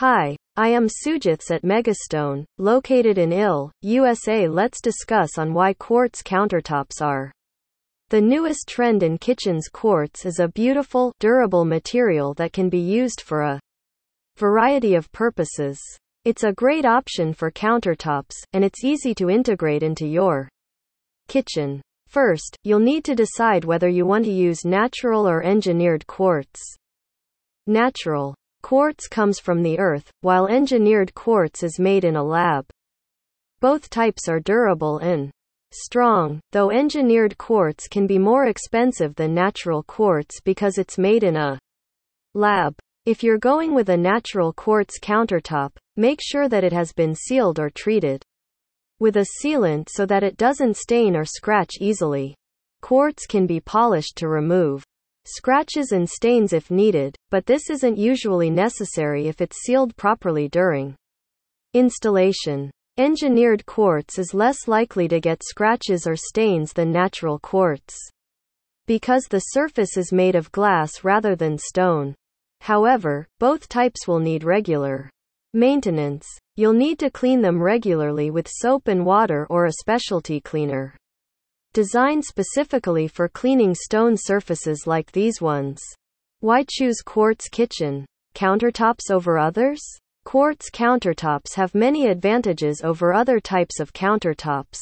Hi, I am Sujiths at Megastone, located in IL, USA. Let's discuss on why quartz countertops are. The newest trend in kitchens quartz is a beautiful, durable material that can be used for a variety of purposes. It's a great option for countertops, and it's easy to integrate into your kitchen. First, you'll need to decide whether you want to use natural or engineered quartz. Natural. Quartz comes from the earth, while engineered quartz is made in a lab. Both types are durable and strong, though engineered quartz can be more expensive than natural quartz because it's made in a lab. If you're going with a natural quartz countertop, make sure that it has been sealed or treated with a sealant so that it doesn't stain or scratch easily. Quartz can be polished to remove scratches and stains if needed, but this isn't usually necessary if it's sealed properly during installation. Engineered quartz is less likely to get scratches or stains than natural quartz because the surface is made of glass rather than stone. However, both types will need regular maintenance. You'll need to clean them regularly with soap and water or a specialty cleaner. Designed specifically for cleaning stone surfaces like these ones. Why choose quartz kitchen countertops over others? Quartz countertops have many advantages over other types of countertops,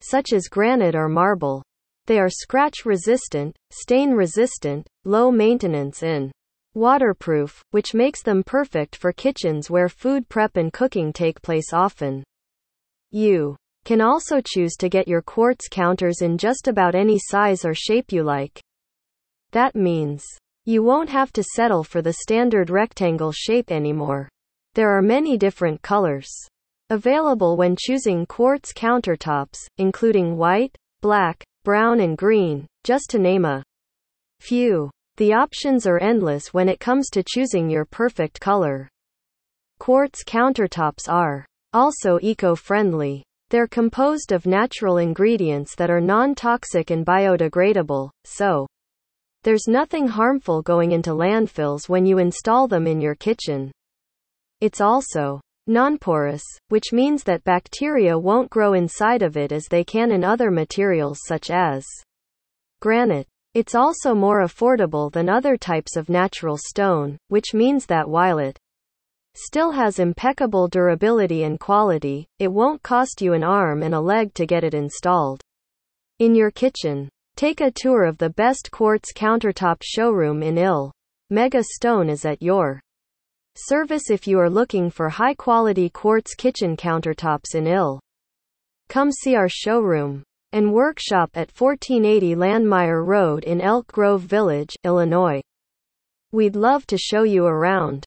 such as granite or marble. They are scratch resistant, stain resistant, low maintenance, and waterproof, which makes them perfect for kitchens where food prep and cooking take place often. You can also choose to get your quartz counters in just about any size or shape you like. That means you won't have to settle for the standard rectangle shape anymore. There are many different colors available when choosing quartz countertops, including white, black, brown, and green, just to name a few. The options are endless when it comes to choosing your perfect color. Quartz countertops are also eco friendly. They're composed of natural ingredients that are non toxic and biodegradable, so there's nothing harmful going into landfills when you install them in your kitchen. It's also non-porous, which means that bacteria won't grow inside of it as they can in other materials such as granite. It's also more affordable than other types of natural stone, which means that while it still has impeccable durability and quality, it won't cost you an arm and a leg to get it installed. In your kitchen, take a tour of the best quartz countertop showroom in IL. Mega Stone is at your service if you are looking for high quality quartz kitchen countertops in IL. Come see our showroom and workshop at 1480 Landmeier Road in Elk Grove Village, Illinois. We'd love to show you around.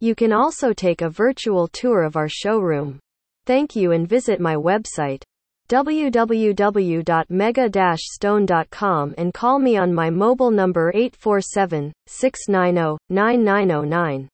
You can also take a virtual tour of our showroom. Thank you and visit my website www.mega-stone.com and call me on my mobile number 847 690 9909.